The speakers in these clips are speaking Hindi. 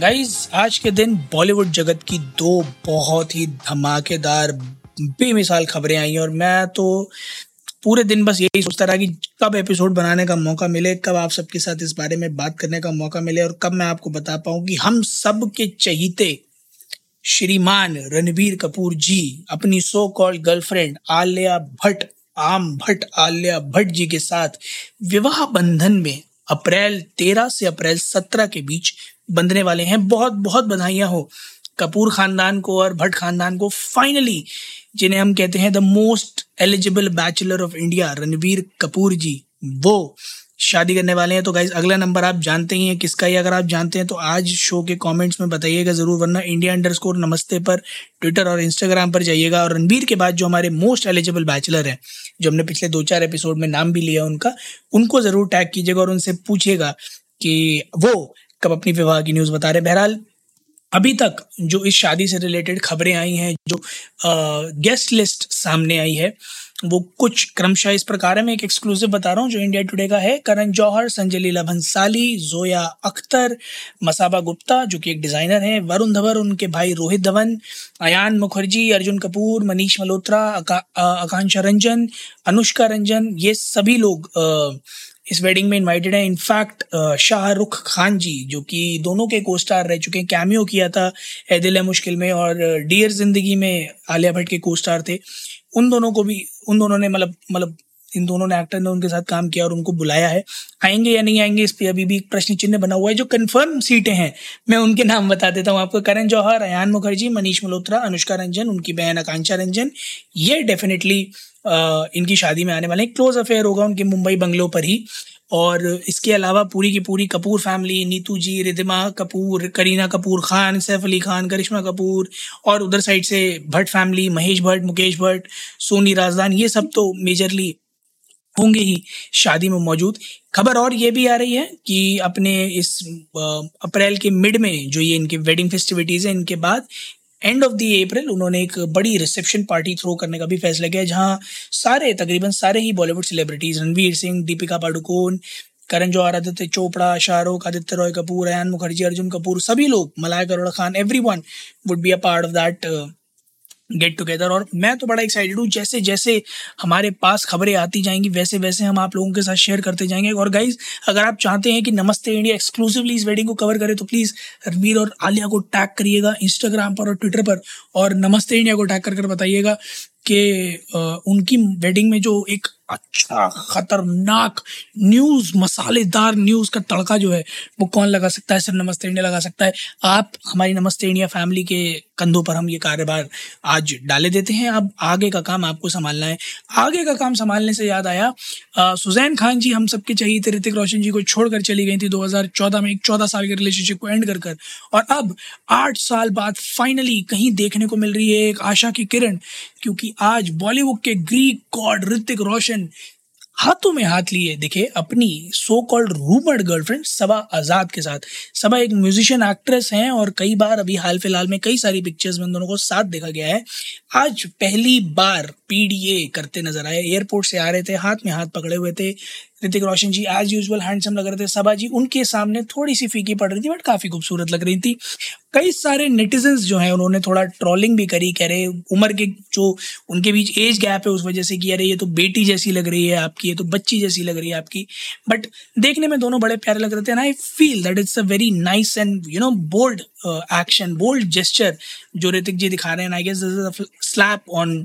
गाइज़ आज के दिन बॉलीवुड जगत की दो बहुत ही धमाकेदार बेमिसाल खबरें आई और मैं तो पूरे दिन बस यही सोचता रहा कि कब एपिसोड बनाने का मौका मिले, कब आप सबके साथ इस बारे में बात करने का मौका मिले और कब मैं आपको बता पाऊँ कि हम सब के चहीते श्रीमान रणबीर कपूर जी, अपनी so called girlfriend Alia Bhatt, आम भट्ट आलिया भट्ट जी के साथ विवाह बंधन में अप्रैल तेरह से अप्रैल सत्रह के बीच बंधने वाले हैं। बहुत बहुत बधाइयाँ हो कपूर खानदान को और भट्ट खानदान को। फाइनली जिन्हें हम कहते हैं the most eligible bachelor of India Ranveer Kapoor ji, वो शादी करने वाले हैं। तो गाइज़ अगला नंबर आप जानते ही हैं, किसका ही अगर आप जानते हैं तो आज शो के कमेंट्स में बताइएगा ज़रूर, वरना इंडिया अंडर स्कोर नमस्ते पर ट्विटर और इंस्टाग्राम पर जाइएगा। और रणबीर के बाद जो हमारे मोस्ट एलिजिबल बैचलर हैं, जो हमने पिछले दो चार एपिसोड में नाम भी लिया उनका, उनको ज़रूर टैग कीजिएगा और उनसे पूछिएगा कि वो कब अपनी विवाह की न्यूज़ बता रहे हैं। बहरहाल, अभी तक जो इस शादी से रिलेटेड खबरें आई हैं, जो गेस्ट लिस्ट सामने आई है, वो कुछ क्रमशः इस प्रकार है। मैं एक एक्सक्लूसिव बता रहा हूँ, जो इंडिया टुडे का है। करण जौहर संजय लीला भंसाली जोया अख्तर, मसाबा गुप्ता, जो कि एक डिज़ाइनर है, वरुण धवन, उनके भाई रोहित धवन अयान मुखर्जी, अर्जुन कपूर, मनीष मल्होत्रा आकांक्षा रंजन, अनुष्का रंजन, ये सभी लोग इस वेडिंग में इनवाइटेड है। इनफैक्ट शाहरुख खान जी, जो कि दोनों के को स्टार रह चुके हैं कैमियो किया था ए दिल है मुश्किल में और डियर ज़िंदगी में आलिया भट्ट के को स्टार थे। उन दोनों को भी, उन दोनों ने मतलब मतलब इन दोनों ने एक्टर ने उनके साथ काम किया और उनको बुलाया है। आएँगे या नहीं आएँगे, इस पर अभी भी एक प्रश्न चिन्ह बना हुआ है, जो कंफर्म सीटें हैं। मैं उनके नाम बता देता हूँ आपको। करण जौहर, अयान मुखर्जी, मनीष मल्होत्रा, अनुष्का रंजन, उनकी बहन आकांक्षा रंजन। ये डेफिनेटली इनकी शादी में आने वाले क्लोज अफेयर होगा उनके मुंबई बंगलों पर ही। और इसके अलावा पूरी की पूरी कपूर फैमिली नीतू जी रिदिमा कपूर, करीना कपूर खान, सैफ अली खान, करिश्मा कपूर और उधर साइड से भट्ट फैमिली महेश भट्ट, मुकेश भट्ट, सोनी राजदान, ये सब तो मेजरली होंगे ही शादी में मौजूद। खबर और ये भी आ रही है कि अपने इस अप्रैल के मिड में जो ये इनके वेडिंग फेस्टिविटीज है, इनके बाद एंड ऑफ़ दी अप्रैल उन्होंने एक बड़ी रिसेप्शन पार्टी थ्रो करने का भी फैसला किया, जहाँ सारे, तकरीबन सारे ही बॉलीवुड सेलिब्रिटीज रणवीर सिंह, दीपिका पाडुकोन करण जौहर, आदित्य चोपड़ा शाहरुख आदित्य रॉय कपूर अयान मुखर्जी, अर्जुन कपूर, सभी लोग Malaika करोड़ा Khan everyone would be a part of that get together और मैं तो बड़ा एक्साइटेड हूँ। जैसे जैसे हमारे पास खबरें आती जाएँगी, वैसे वैसे हम आप लोगों के साथ शेयर करते जाएँगे। और गाइज़ अगर आप चाहते हैं कि नमस्ते इंडिया एक्सक्लूसिवली इस वेडिंग को कवर करें तो प्लीज़ रणवीर और आलिया को टैग करिएगा इंस्टाग्राम पर और ट्विटर पर। और नमस्ते इंडिया को टैग कर कर बताइएगा कि उनकी वेडिंग में जो एक अच्छा खतरनाक न्यूज़ मसालेदार न्यूज़ का तड़का जो है, वो कौन लगा सकता है? सिर्फ़ नमस्ते इंडिया लगा सकता है। आप, हमारी नमस्ते इंडिया फैमिली के कंधों पर हम ये कार्यभार आज डाले देते हैं। अब आगे का काम आपको संभालना है। आगे का काम संभालने से याद आया सुजैन खान जी, हम सबके चाहिए थे ऋतिक रोशन जी को छोड़कर चली गई थी 2014 में एक चौदह साल के रिलेशनशिप को एंड कर कर। और अब आठ साल बाद फाइनली कहीं देखने को मिल रही है एक आशा की किरण, क्योंकि आज बॉलीवुड के ग्रीक गॉड ऋतिक रोशन हाथों में हाथ लिए दिखे अपनी so called rumoured girlfriend Saba Azad के साथ। सबा एक म्यूजिशियन एक्ट्रेस हैं और कई बार अभी हाल फ़िलहाल में कई सारी पिक्चर्स में दोनों को साथ देखा गया है। आज पहली बार पीडीए करते नज़र आए। एयरपोर्ट से आ रहे थे, हाथ में हाथ पकड़े हुए थे। Hrithik Roshan ji as usual handsome लग रहे थे। सबा जी, उनके सामने थोड़ी सी फीकी पड़ रही थी बट काफ़ी खूबसूरत लग रही थी। कई सारे नेटिजन्स जो हैं, उन्होंने थोड़ा ट्रोलिंग भी करी, कह रहे, उम्र के जो उनके बीच एज गैप है, उस वजह से कि, अरे, ये तो बेटी जैसी लग रही है आपकी, ये तो बच्ची जैसी लग रही है आपकी। बट देखने में दोनों बड़े प्यारे लग रहे थे and I feel that it's a very nice and you know bold action bold gesture जो ऋतिक जी दिखा रहे हैं I guess this is slap on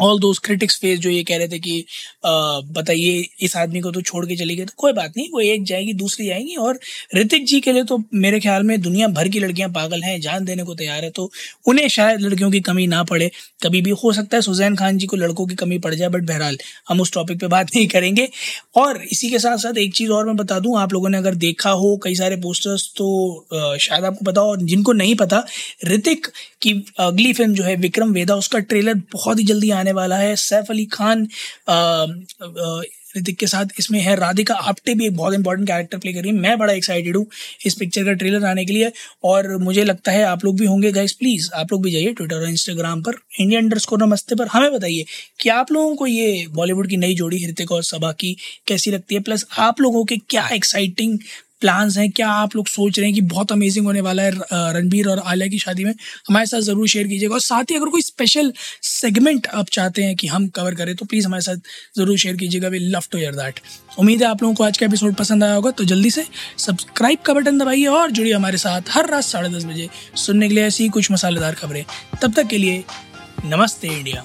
all those critics face जो ये कह रहे थे कि बताइए इस आदमी को तो छोड़ के चली गई तो कोई बात नहीं, वो एक जाएगी, दूसरी आएगी और ऋतिक जी के लिए तो मेरे ख्याल में दुनिया भर की लड़कियाँ पागल हैं, जान देने को तैयार है तो उन्हें शायद लड़कियों की कमी ना पड़े। कभी भी हो सकता है सुजैन खान जी को लड़कों की कमी पड़ जाए, बट बहरहाल हम उस टॉपिक पर बात नहीं करेंगे। और इसी के साथ साथ एक चीज़ और मैं बता दूँ, आप लोगों ने अगर देखा हो कई सारे पोस्टर्स तो शायद आपको पता हो और जिनको नहीं पता, ऋतिक की अगली फ़िल्म जो है, विक्रम वेदा, उसका ट्रेलर बहुत ही जल्दी आने वाला है। सैफ अली खान ऋतिक के साथ इसमें है। राधिका आप्टे भी एक बहुत इंपॉर्टेंट कैरेक्टर प्ले कर रही है। मैं बड़ा एक्साइटेड हूँ इस पिक्चर का ट्रेलर आने के लिए और मुझे लगता है आप लोग भी होंगे। गाइस प्लीज़ आप लोग भी जाइए ट्विटर और इंस्टाग्राम पर इंडिया अंडर नमस्ते पर। हमें बताइए कि आप लोगों को ये बॉलीवुड की नई जोड़ी ऋतिक और सभा की कैसी लगती है? प्लस आप लोगों के क्या एक्साइटिंग प्लान्स हैं, क्या आप लोग सोच रहे हैं कि बहुत अमेजिंग होने वाला है रणबीर और आलिया की शादी में, हमारे साथ ज़रूर शेयर कीजिएगा। और साथ ही अगर कोई स्पेशल सेगमेंट आप चाहते हैं कि हम कवर करें तो प्लीज़ हमारे साथ ज़रूर शेयर कीजिएगा। We love to hear that उम्मीद है आप लोगों को आज का एपिसोड पसंद आया होगा तो जल्दी से सब्सक्राइब का बटन दबाइए और जुड़िए हमारे साथ हर रात साढ़े दस बजे सुनने के लिए ऐसी कुछ मसालेदार खबरें। तब तक के लिए नमस्ते इंडिया।